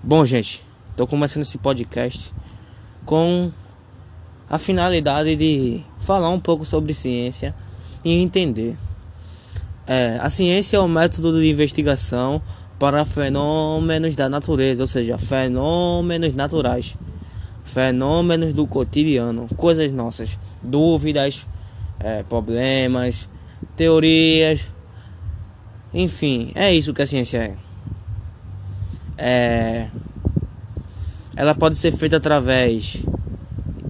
Bom, gente, estou começando esse podcast com a finalidade de falar um pouco sobre ciência e entender. É, a ciência é o método de investigação para fenômenos da natureza, ou seja, fenômenos naturais, fenômenos do cotidiano, coisas nossas, dúvidas, é, problemas, teorias, enfim, é isso que a ciência é. É. Ela pode ser feita através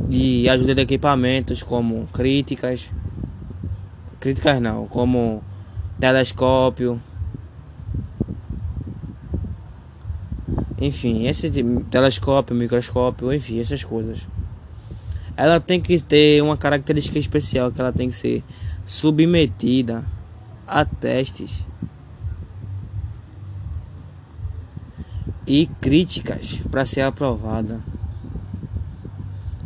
de ajuda de equipamentos como críticas, críticas não, como telescópio, enfim, esse telescópio, microscópio, enfim, essas coisas. Ela tem que ter uma característica especial que ela tem que ser submetida a testes e críticas para ser aprovada.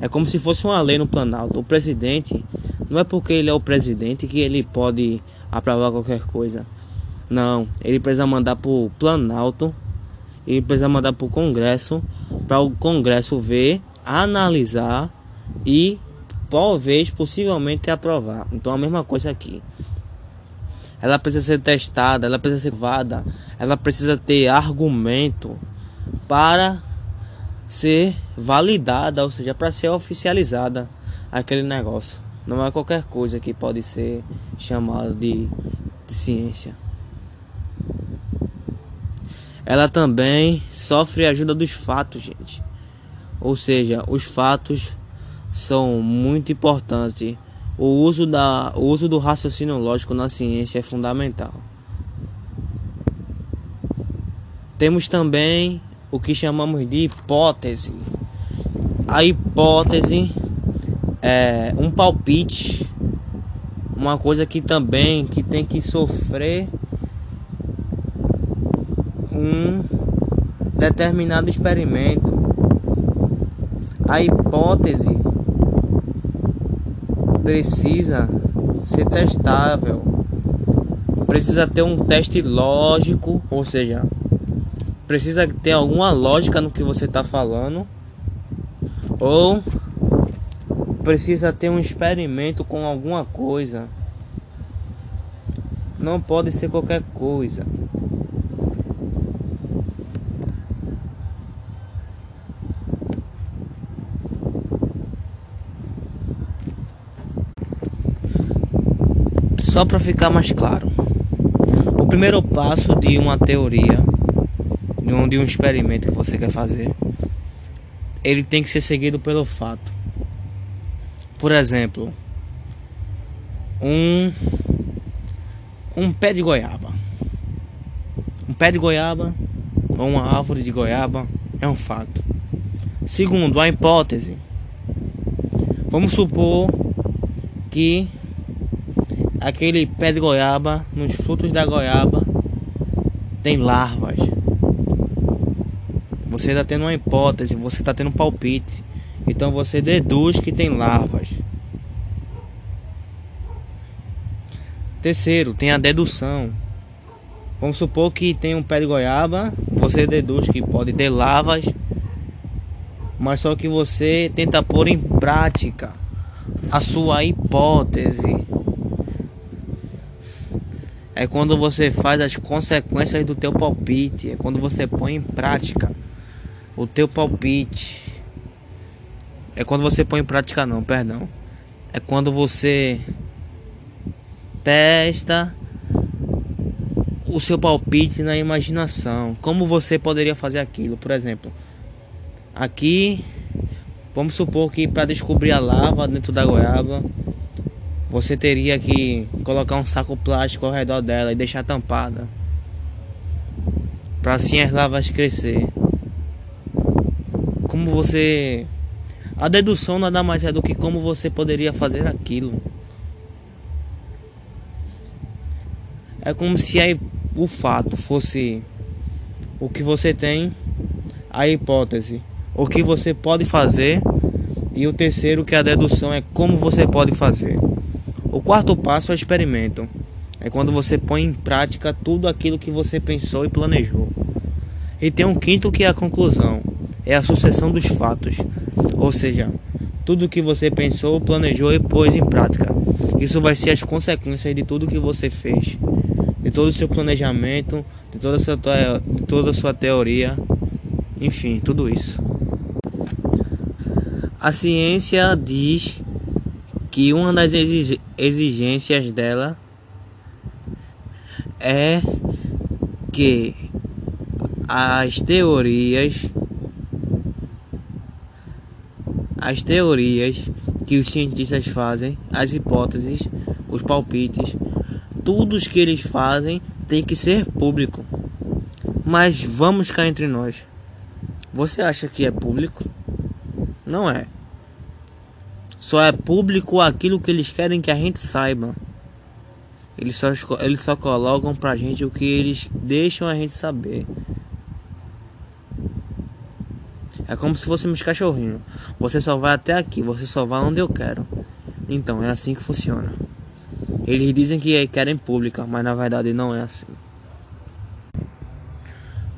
É como se fosse uma lei no Planalto. O presidente, não é porque ele é o presidente que ele pode aprovar qualquer coisa. Não, ele precisa mandar para o Planalto, ele precisa mandar para o Congresso, para o Congresso ver, analisar e talvez possivelmente aprovar. Então a mesma coisa aqui. Ela precisa ser testada, ela precisa ser vada, ela precisa ter argumento para ser validada, ou seja, para ser oficializada aquele negócio. Não é qualquer coisa que pode ser chamada de, de ciência. Ela também sofre ajuda dos fatos, gente. Ou seja, os fatos são muito importantes. O uso, da, o uso do raciocínio lógico na ciência é fundamental. Temos também o que chamamos de hipótese. A hipótese é um palpite, uma coisa que também que tem que sofrer um determinado experimento. A hipótese precisa ser testável. Precisa ter um teste lógico, ou seja, precisa ter alguma lógica no que você está falando ou precisa ter um experimento com alguma coisa. Não pode ser qualquer coisa. Só para ficar mais claro, o primeiro passo de uma teoria de um experimento que você quer fazer, ele tem que ser seguido pelo fato. Por exemplo, um um pé de goiaba. Um pé de goiaba ou uma árvore de goiaba é um fato. Segundo, a hipótese. Vamos supor que aquele pé de goiaba, nos frutos da goiaba, tem larvas. Você está tendo uma hipótese, você está tendo um palpite. Então você deduz que tem larvas. Terceiro, tem a dedução. Vamos supor que tem um pé de goiaba, você deduz que pode ter larvas, mas só que você tenta pôr em prática a sua hipótese. É quando você faz as consequências do teu palpite, é quando você põe em prática o teu palpite. É quando você põe em prática não, perdão. É quando você testa o seu palpite na imaginação. Como você poderia fazer aquilo, por exemplo. Aqui, vamos supor que para descobrir a lava dentro da goiaba, você teria que colocar um saco plástico ao redor dela e deixar tampada. Para assim as lavas crescer como você. A dedução nada mais é do que como você poderia fazer aquilo. É como se aí o fato fosse o que você tem, a hipótese, o que você pode fazer, e o terceiro, que é a dedução, é como você pode fazer. O quarto passo é o experimento. É quando você põe em prática tudo aquilo que você pensou e planejou. E tem um quinto que é a conclusão, é a sucessão dos fatos. Ou seja, tudo que você pensou, planejou e pôs em prática. Isso vai ser as consequências de tudo que você fez, de todo o seu planejamento, de toda a sua, de toda a sua teoria, enfim, tudo isso. A ciência diz que uma das exigências dela é que as teorias as teorias que os cientistas fazem, as hipóteses, os palpites, tudo que eles fazem tem que ser público. Mas vamos cá entre nós. Você acha que é público? Não é. Só é público aquilo que eles querem que a gente saiba. Eles só, eles só colocam pra gente o que eles deixam a gente saber. É como se fôssemos cachorrinho. Você só vai até aqui, você só vai onde eu quero. Então, é assim que funciona. Eles dizem que querem pública, mas na verdade não é assim.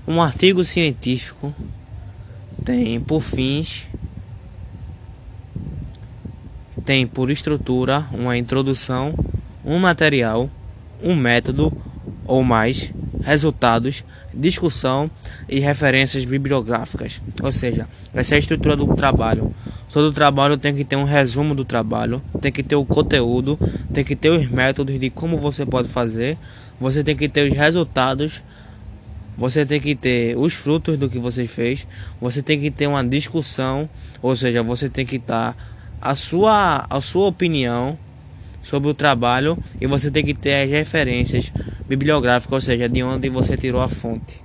Um artigo científico tem por fins tem por estrutura uma introdução, um material, um método ou mais resultados, discussão e referências bibliográficas. Ou seja, essa é a estrutura do trabalho. Todo trabalho tem que ter um resumo do trabalho, tem que ter o conteúdo, tem que ter os métodos de como você pode fazer, você tem que ter os resultados, você tem que ter os frutos do que você fez, você tem que ter uma discussão, ou seja, você tem que estar a sua a sua opinião sobre o trabalho e você tem que ter as referências bibliográficas, ou seja, de onde você tirou a fonte.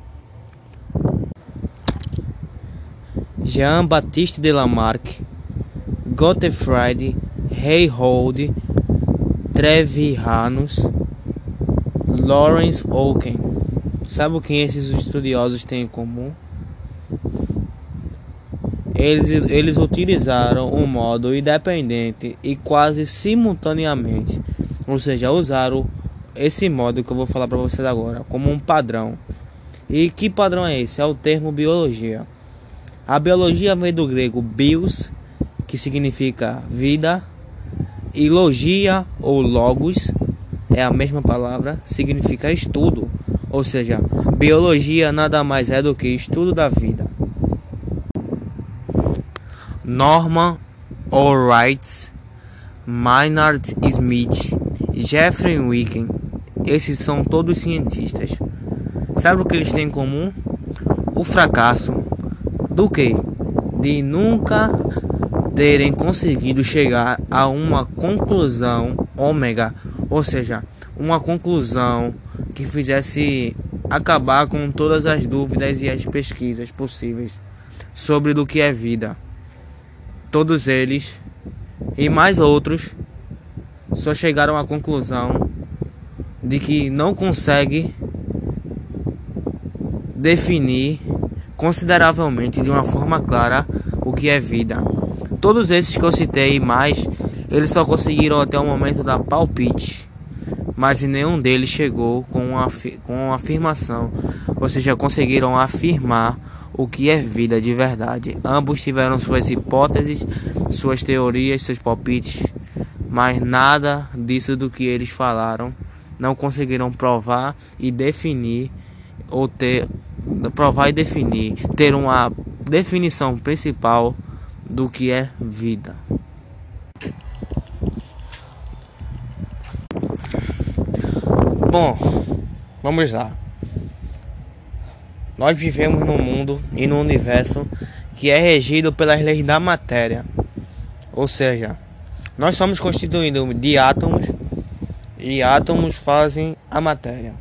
Jean-Baptiste de Lamarck, Gottfried Reinhold Treviranus, Lawrence Oken. Sabe o que esses estudiosos têm em comum? Eles, eles utilizaram um modo independente e quase simultaneamente, ou seja, usaram esse modo que eu vou falar para vocês agora como um padrão. E que padrão é esse? É o termo biologia. A biologia vem do grego bios, que significa vida, e logia ou logos é a mesma palavra, significa estudo. Ou seja, biologia nada mais é do que estudo da vida. Norman Allwright, Maynard Smith, Jeffrey Wicken, esses são todos cientistas. Sabe o que eles têm em comum? O fracasso do que? De nunca terem conseguido chegar a uma conclusão ômega, ou seja, uma conclusão que fizesse acabar com todas as dúvidas e as pesquisas possíveis sobre do que é vida todos eles e mais outros só chegaram à conclusão de que não consegue definir consideravelmente de uma forma clara o que é vida. Todos esses que eu citei e mais, eles só conseguiram até o momento da palpite, mas nenhum deles chegou com uma, com uma afirmação, ou seja, conseguiram afirmar o que é vida de verdade. Ambos tiveram suas hipóteses, suas teorias, seus palpites, mas nada disso do que eles falaram não conseguiram provar e definir ou ter provar e definir, ter uma definição principal do que é vida. Bom, vamos lá. Nós vivemos num mundo e no universo que é regido pelas leis da matéria. Ou seja, nós somos constituídos de átomos e átomos fazem a matéria.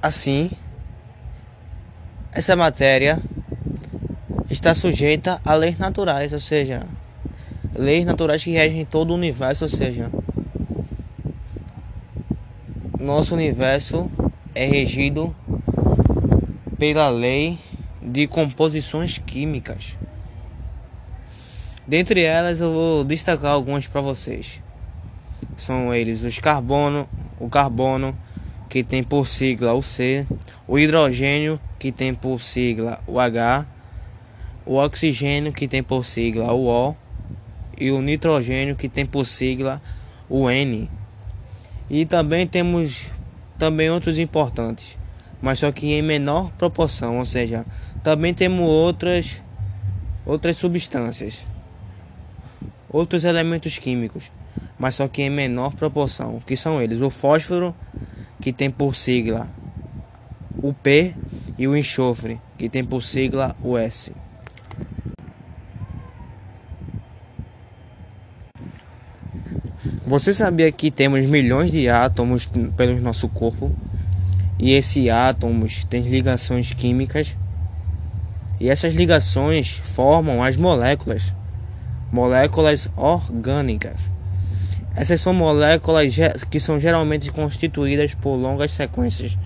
Assim, essa matéria está sujeita a leis naturais, ou seja, leis naturais que regem todo o universo, ou seja, nosso universo é regido pela lei de composições químicas. Dentre elas eu vou destacar algumas para vocês. São eles os carbono, o carbono que tem por sigla o C, o hidrogênio, que tem por sigla o H, o oxigênio, que tem por sigla o O, e o nitrogênio, que tem por sigla o N. E também temos também outros importantes, mas só que em menor proporção, ou seja, também temos outras outras substâncias, outros elementos químicos, mas só que em menor proporção, que são eles o fósforo, que tem por sigla o P, e o enxofre, que tem por sigla o S. Você sabia que temos milhões de átomos pelo nosso corpo? E esses átomos têm ligações químicas? E essas ligações formam as moléculas, moléculas orgânicas. Essas são moléculas que são geralmente constituídas por longas sequências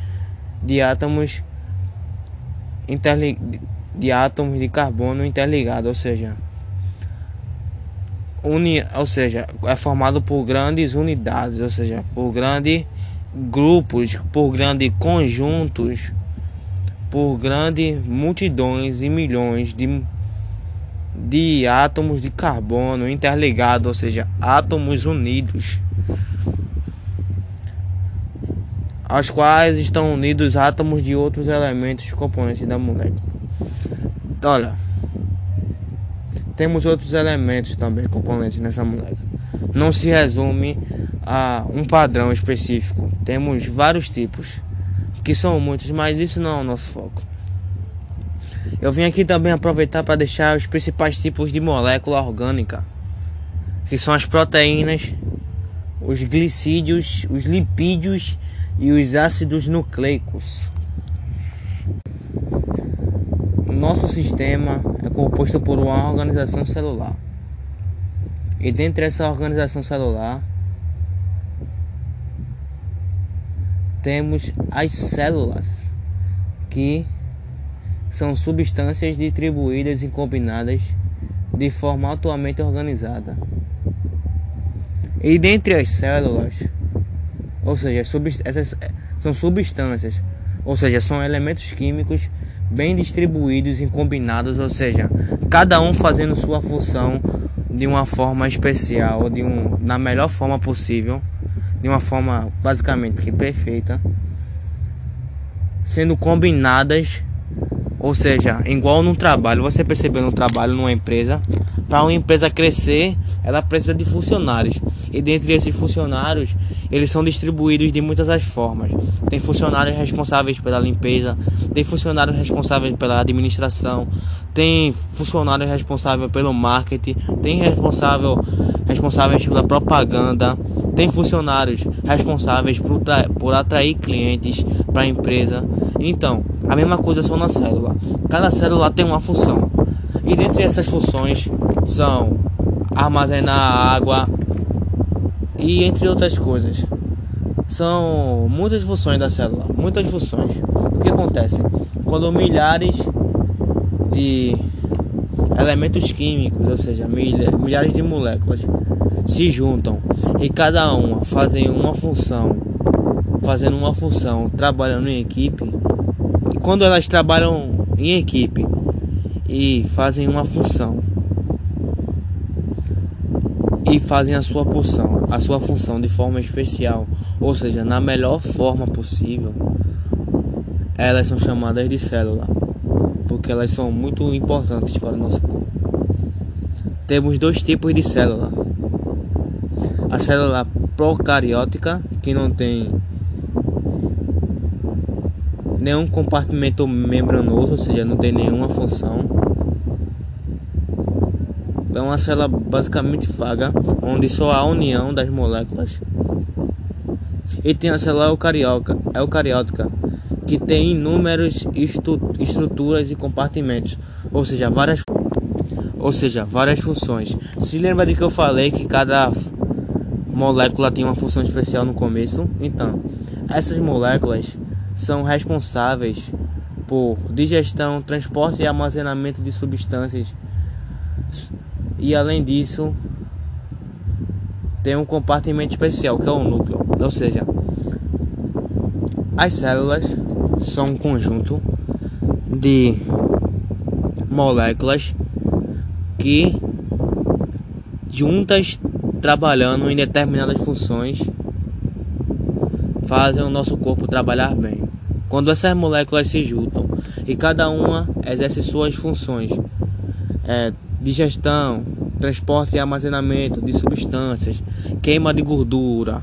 de átomos de átomos de carbono interligados, ou seja, uni, ou seja, é formado por grandes unidades, ou seja, por grandes grupos, por grandes conjuntos, por grandes multidões e milhões de, de átomos de carbono interligados, ou seja, átomos unidos, aos quais estão unidos átomos de outros elementos componentes da molécula. Olha, temos outros elementos também componentes nessa molécula. Não se resume a um padrão específico. Temos vários tipos, que são muitos, mas isso não é o nosso foco. Eu vim aqui também aproveitar para deixar os principais tipos de molécula orgânica, que são as proteínas, os glicídios, os lipídios e os ácidos nucleicos. Nosso sistema é composto por uma organização celular. E dentro dessa organização celular temos as células, que são substâncias distribuídas e combinadas de forma atualmente organizada. E dentre as células, ou seja, essas são substâncias, ou seja, são elementos químicos bem distribuídos e combinados, ou seja, cada um fazendo sua função de uma forma especial, de um, na melhor forma possível, de uma forma basicamente perfeita, sendo combinadas, ou seja, igual no trabalho, você percebeu no trabalho numa empresa, para uma empresa crescer, ela precisa de funcionários. E dentre esses funcionários, eles são distribuídos de muitas as formas. Tem funcionários responsáveis pela limpeza, tem funcionários responsáveis pela administração, tem funcionários responsáveis pelo marketing, tem responsável responsáveis pela propaganda, tem funcionários responsáveis por, por atrair clientes para a empresa. Então, a mesma coisa são na célula. Cada célula tem uma função. E dentre essas funções são armazenar água, e entre outras coisas. São muitas funções da célula, muitas funções. O que acontece? Quando milhares de elementos químicos, ou seja, milhares de moléculas se juntam e cada uma fazem uma função, fazendo uma função, trabalhando em equipe. E quando elas trabalham em equipe e fazem uma função e fazem a sua função, a sua função de forma especial, ou seja, na melhor forma possível, elas são chamadas de célula, porque elas são muito importantes para o nosso corpo. Temos dois tipos de célula. A célula procariótica, que não tem nenhum compartimento membranoso, ou seja, não tem nenhuma função é uma célula basicamente vaga, onde só há união das moléculas. E tem a célula eucariótica que tem inúmeras estruturas e compartimentos, ou seja, várias ou seja, várias funções. Se lembra de que eu falei que cada molécula tem uma função especial no começo? Então, essas moléculas são responsáveis por digestão, transporte e armazenamento de substâncias e além disso, tem um compartimento especial que é o núcleo, ou seja, as células são um conjunto de moléculas que juntas trabalhando em determinadas funções fazem o nosso corpo trabalhar bem. Quando essas moléculas se juntam e cada uma exerce suas funções, é, digestão, transporte e armazenamento de substâncias, queima de gordura,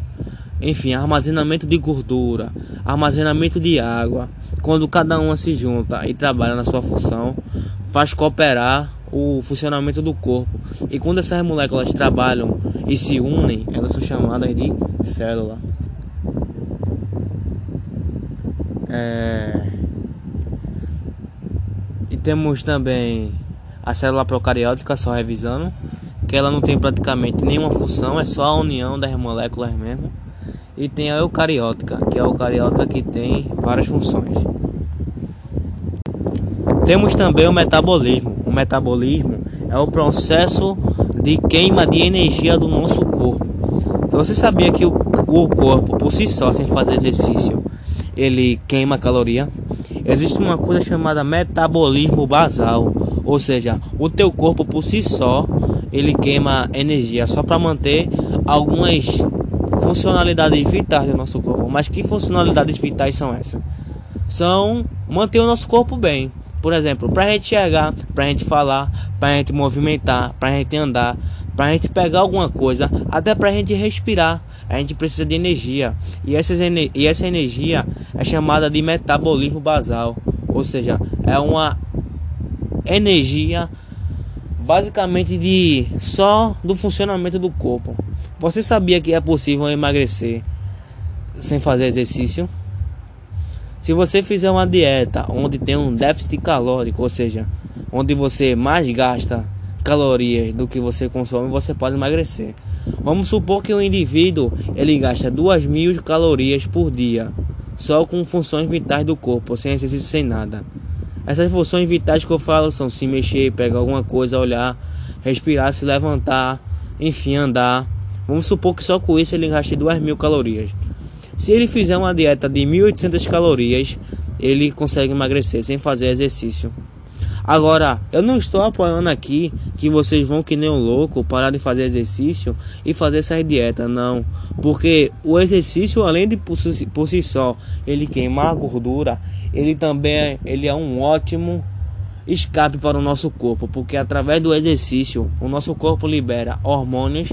enfim, armazenamento de gordura, armazenamento de água. Quando cada uma se junta e trabalha na sua função, faz cooperar o funcionamento do corpo. E quando essas moléculas trabalham e se unem, elas são chamadas de célula. É... E temos também a célula procariótica, só revisando, que ela não tem praticamente nenhuma função, é só a união das moléculas mesmo. E tem a eucariótica, que é a eucariota que tem várias funções. Temos também o metabolismo. O metabolismo é o processo de queima de energia do nosso corpo. Então, você sabia que o, o corpo, por si só, sem fazer exercício, ele queima caloria? Existe uma coisa chamada metabolismo basal, ou seja, o teu corpo por si só ele queima energia só para manter algumas funcionalidades vitais do nosso corpo. Mas que funcionalidades vitais são essas? São manter o nosso corpo bem. Por exemplo, para a gente chegar, para a gente falar, para a gente movimentar, para a gente andar, para a gente pegar alguma coisa, até para a gente respirar, a gente precisa de energia. E, essas, e essa energia é chamada de metabolismo basal, ou seja, é uma energia basicamente de só do funcionamento do corpo. Você sabia que é possível emagrecer sem fazer exercício? Se você fizer uma dieta onde tem um déficit calórico, ou seja, onde você mais gasta calorias do que você consome, você pode emagrecer. Vamos supor que o indivíduo ele gasta duas mil calorias por dia, só com funções vitais do corpo, sem exercício, sem nada. Essas funções vitais que eu falo são se mexer, pegar alguma coisa, olhar, respirar, se levantar, enfim, andar. Vamos supor que só com isso ele gaste 2 mil calorias. Se ele fizer uma dieta de 1.800 calorias, ele consegue emagrecer sem fazer exercício. Agora, eu não estou apoiando aqui que vocês vão que nem um louco parar de fazer exercício e fazer essa dieta, não. Porque o exercício, além de por si, por si só ele queimar a gordura, ele também é, ele é um ótimo escape para o nosso corpo, porque através do exercício o nosso corpo libera hormônios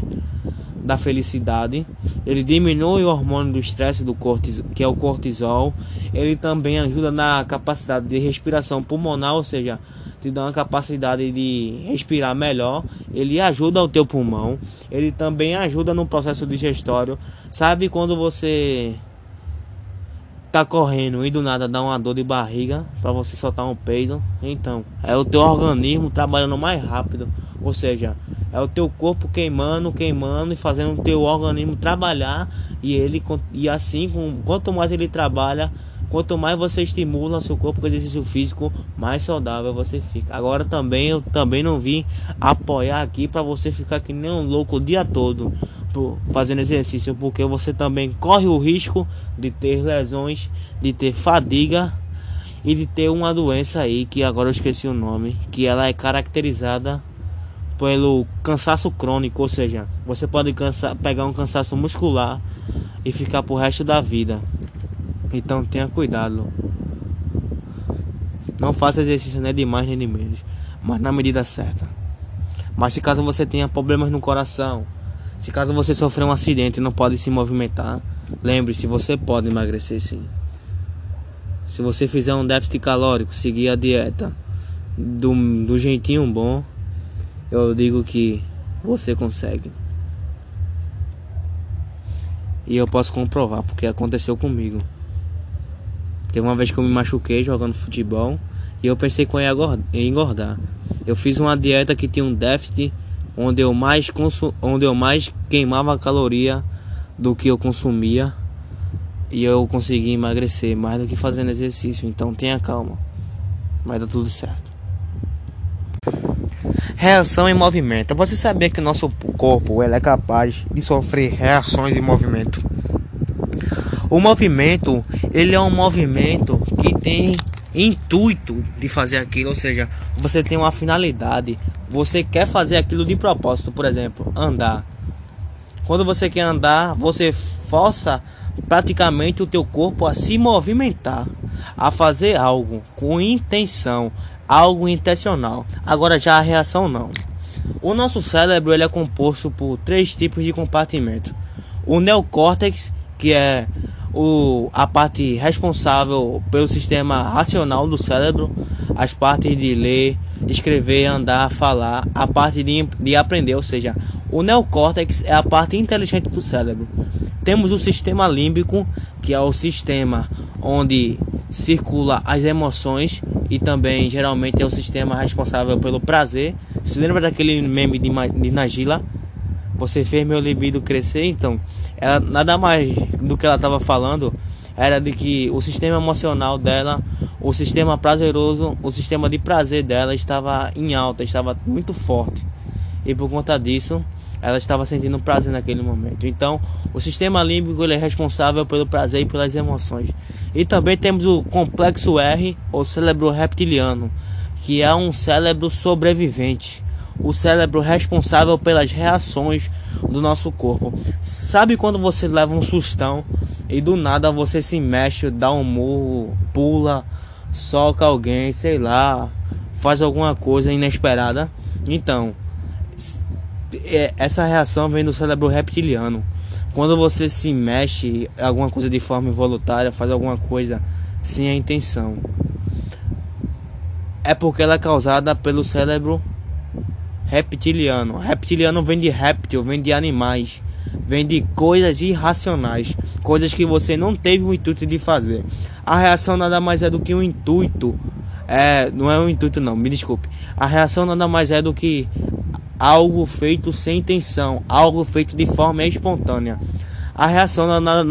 da felicidade, ele diminui o hormônio do estresse do cortisol, que é o cortisol, ele também ajuda na capacidade de respiração pulmonar, ou seja, te dá uma capacidade de respirar melhor, ele ajuda o teu pulmão, ele também ajuda no processo digestório. Sabe quando você tá correndo e do nada dá uma dor de barriga para você soltar um peido? Então, é o teu organismo trabalhando mais rápido, ou seja, é o teu corpo queimando, queimando e fazendo o teu organismo trabalhar e ele e assim, quanto mais ele trabalha, Quanto mais você estimula seu corpo com exercício físico, mais saudável você fica. Agora também eu também não vim apoiar aqui para você ficar que nem um louco o dia todo fazendo exercício, porque você também corre o risco de ter lesões, de ter fadiga e de ter uma doença aí que agora eu esqueci o nome, que ela é caracterizada pelo cansaço crônico, ou seja, você pode cansar, pegar um cansaço muscular e ficar pro resto da vida. Então tenha cuidado. Não faça exercício nem de mais nem de menos, mas na medida certa. Mas se caso você tenha problemas no coração, se caso você sofrer um acidente e não pode se movimentar, lembre-se, você pode emagrecer sim. Se você fizer um déficit calórico, seguir a dieta do, do jeitinho bom, eu digo que você consegue. E eu posso comprovar, porque aconteceu comigo. Teve uma vez que eu me machuquei jogando futebol e eu pensei que eu ia engordar. Eu fiz uma dieta que tinha um déficit onde eu mais, onde eu mais queimava caloria do que eu consumia e eu consegui emagrecer mais do que fazendo exercício. Então tenha calma, vai dar tudo certo. Reação em movimento. Você sabia que o nosso corpo ele é capaz de sofrer reações em movimento? O movimento, ele é um movimento que tem intuito de fazer aquilo, ou seja, você tem uma finalidade, você quer fazer aquilo de propósito, por exemplo, andar. Quando você quer andar, você força praticamente o teu corpo a se movimentar, a fazer algo com intenção, algo intencional. Agora já a reação não. O nosso cérebro ele é composto por três tipos de compartimento. O neocórtex, que é o, a parte responsável pelo sistema racional do cérebro, as partes de ler, escrever, andar, falar, a parte de, de aprender, ou seja, o neocórtex é a parte inteligente do cérebro. Temos o sistema límbico, que é o sistema onde circula as emoções e também geralmente é o sistema responsável pelo prazer. Se lembra daquele meme de, de Nagila? Você fez meu libido crescer, então ela nada mais do que ela estava falando era de que o sistema emocional dela, o sistema prazeroso, o sistema de prazer dela estava em alta, estava muito forte. E por conta disso, ela estava sentindo prazer naquele momento. Então, o sistema límbico é responsável pelo prazer e pelas emoções. E também temos o complexo R, ou cérebro reptiliano, que é um cérebro sobrevivente. O cérebro responsável pelas reações do nosso corpo. Sabe quando você leva um sustão e do nada você se mexe, dá um murro, pula, soca alguém, sei lá, faz alguma coisa inesperada? Então, é, essa reação vem do cérebro reptiliano. Quando você se mexe alguma coisa de forma involuntária, faz alguma coisa sem a intenção, é porque ela é causada pelo cérebro reptiliano. Reptiliano vem de réptil, vem de animais, vem de coisas irracionais, coisas que você não teve o intuito de fazer. A reação nada mais é do que um intuito. É, não é um intuito não, me desculpe. A reação nada mais é do que algo feito sem intenção, algo feito de forma espontânea. A reação nada,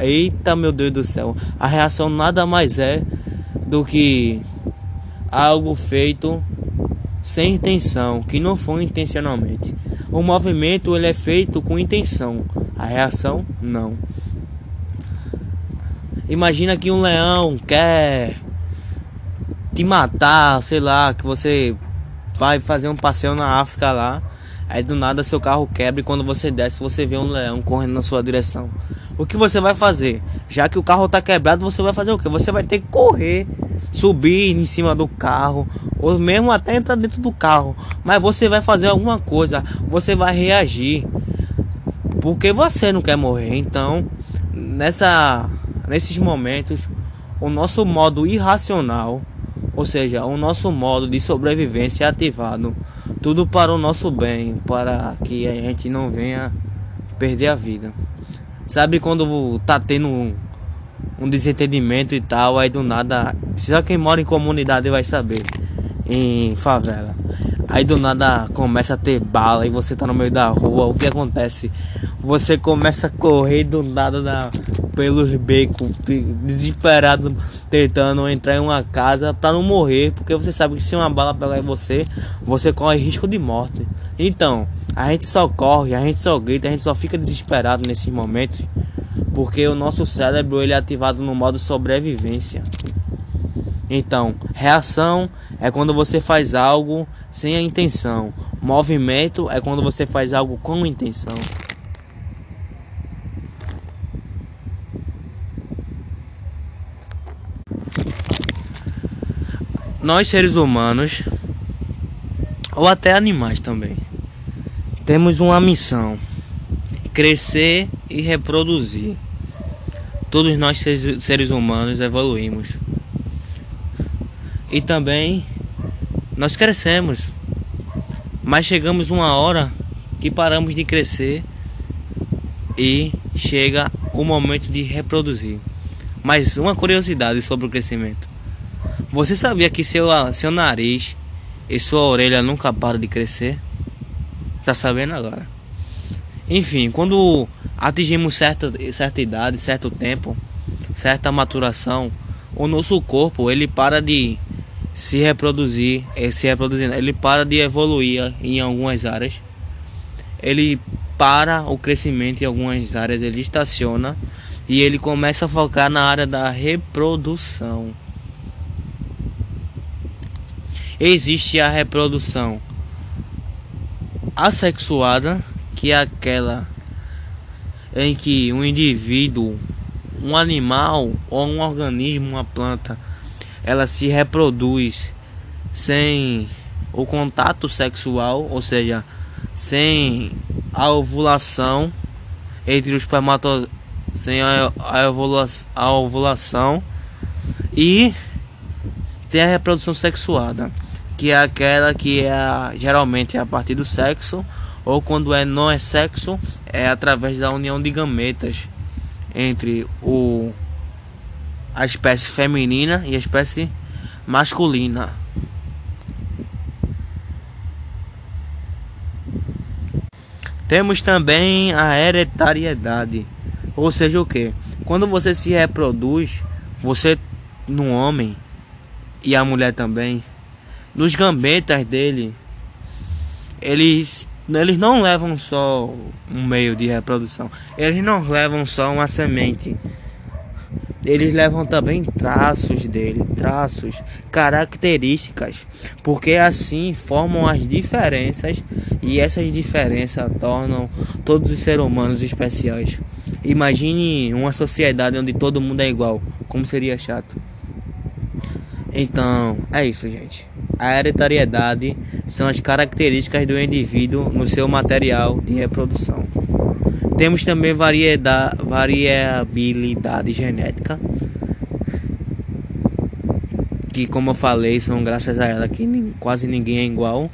eita meu Deus do céu, a reação nada mais é do que algo feito sem intenção, que não foi intencionalmente. O movimento ele é feito com intenção, a reação não. Imagina que um leão quer te matar, sei lá, que você vai fazer um passeio na África lá, aí do nada seu carro quebra e quando você desce você vê um leão correndo na sua direção. O que você vai fazer? Já que o carro tá quebrado, você vai fazer o que? Você vai ter que correr, subir em cima do carro, ou mesmo até entrar dentro do carro. Mas você vai fazer alguma coisa, você vai reagir. Porque você não quer morrer. Então, nessa nesses momentos, o nosso modo irracional ou seja, o nosso modo de sobrevivência é ativado. Tudo para o nosso bem, para que a gente não venha perder a vida. Sabe quando tá tendo um, um desentendimento e tal, aí do nada, só quem mora em comunidade vai saber, em favela. Aí do nada começa a ter bala e você tá no meio da rua. O que acontece? Você começa a correr do nada da, pelos becos, desesperado, tentando entrar em uma casa para não morrer, porque você sabe que se uma bala pegar em você, você corre risco de morte. Então, a gente só corre, a gente só grita, a gente só fica desesperado nesses momentos, porque o nosso cérebro ele é ativado no modo sobrevivência. Então, reação é quando você faz algo sem a intenção. Movimento é quando você faz algo com intenção. Nós seres humanos, ou até animais também, temos uma missão: crescer e reproduzir. Todos nós seres humanos evoluímos e também nós crescemos. Mas chegamos uma hora que paramos de crescer e chega o momento de reproduzir. Mas uma curiosidade sobre o crescimento. Você sabia que seu, seu nariz e sua orelha nunca param de crescer? Tá sabendo agora? Enfim, quando atingimos certa, certa idade, certo tempo, certa maturação, o nosso corpo ele para de se reproduzir, eh, se reproduzindo, ele para de evoluir em algumas áreas. Ele para o crescimento em algumas áreas, ele estaciona e ele começa a focar na área da reprodução. Existe a reprodução assexuada, que é aquela em que um indivíduo, um animal ou um organismo, uma planta, ela se reproduz sem o contato sexual, ou seja, sem a ovulação entre os espermatozoides, sem a, a, ovulação, e tem a reprodução sexuada, que é aquela que é geralmente é a partir do sexo ou quando é não é sexo é através da união de gametas entre o a espécie feminina e a espécie masculina. Temos também a hereditariedade, ou seja, o que? Quando você se reproduz, você no homem e a mulher também, nos gambetas dele, eles eles não levam só um meio de reprodução, eles não levam só uma semente, eles levam também traços dele, traços, características, porque assim formam as diferenças e essas diferenças tornam todos os seres humanos especiais. Imagine uma sociedade onde todo mundo é igual, como seria chato. Então, é isso, gente. A hereditariedade são as características do indivíduo no seu material de reprodução. Temos também variabilidade genética, que como eu falei, são graças a ela que quase ninguém é igual.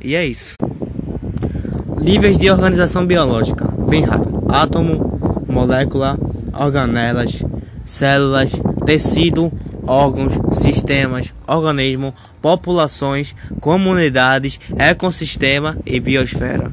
E é isso. Níveis de organização biológica, bem rápido: átomo, molécula, organelas, células, tecido, órgãos, sistemas, organismo, populações, comunidades, ecossistema e biosfera.